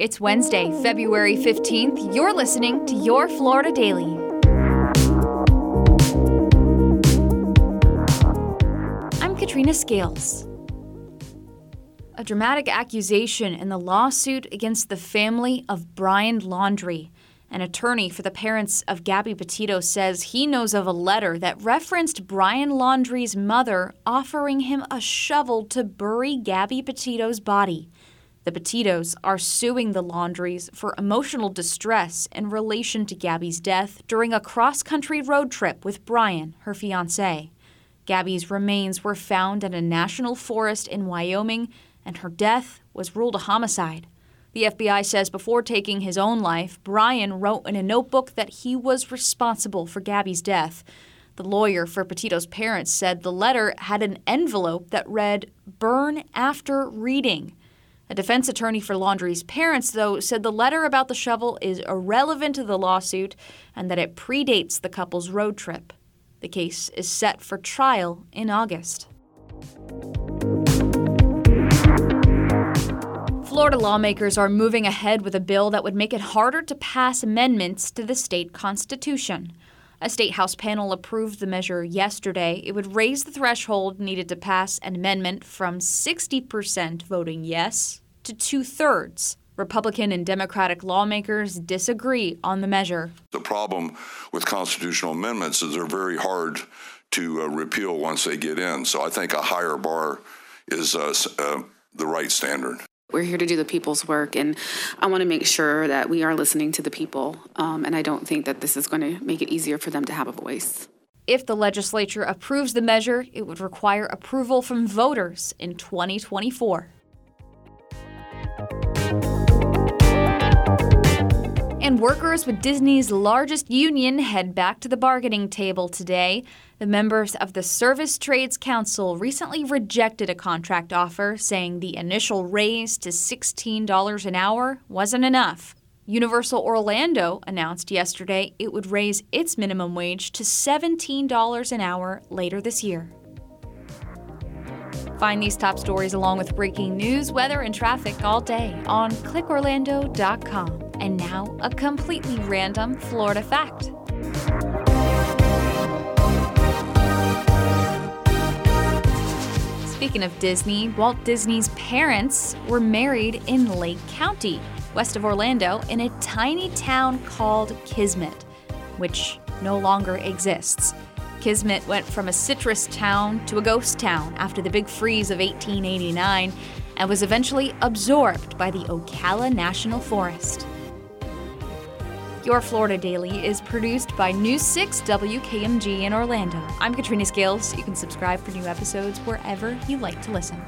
It's Wednesday, February 15th. You're listening to Your Florida Daily. I'm Katrina Scales. A dramatic accusation in the lawsuit against the family of Brian Laundrie. An attorney for the parents of Gabby Petito says he knows of a letter that referenced Brian Laundrie's mother offering him a shovel to bury Gabby Petito's body. The Petitos are suing the Laundries for emotional distress in relation to Gabby's death during a cross country road trip with Brian, her fiance. Gabby's remains were found in a national forest in Wyoming, and her death was ruled a homicide. The FBI says before taking his own life, Brian wrote in a notebook that he was responsible for Gabby's death. The lawyer for Petito's parents said the letter had an envelope that read, Burn after reading. A defense attorney for Laundrie's parents, though, said the letter about the shovel is irrelevant to the lawsuit and that it predates the couple's road trip. The case is set for trial in August. Florida lawmakers are moving ahead with a bill that would make it harder to pass amendments to the state constitution. A state house panel approved the measure yesterday. It would raise the threshold needed to pass an amendment from 60% voting yes to two thirds. Republican and Democratic lawmakers disagree on the measure. The problem with constitutional amendments is they're very hard to uh, repeal once they get in. So I think a higher bar is uh, uh, the right standard. We're here to do the people's work, and I want to make sure that we are listening to the people. Um, and I don't think that this is going to make it easier for them to have a voice. If the legislature approves the measure, it would require approval from voters in 2024. And workers with Disney's largest union head back to the bargaining table today. The members of the Service Trades Council recently rejected a contract offer, saying the initial raise to $16 an hour wasn't enough. Universal Orlando announced yesterday it would raise its minimum wage to $17 an hour later this year. Find these top stories along with breaking news, weather, and traffic all day on clickorlando.com. And now, a completely random Florida fact. Speaking of Disney, Walt Disney's parents were married in Lake County, west of Orlando, in a tiny town called Kismet, which no longer exists. Kismet went from a citrus town to a ghost town after the big freeze of 1889 and was eventually absorbed by the Ocala National Forest. Your Florida Daily is produced by News 6 WKMG in Orlando. I'm Katrina Scales. You can subscribe for new episodes wherever you like to listen.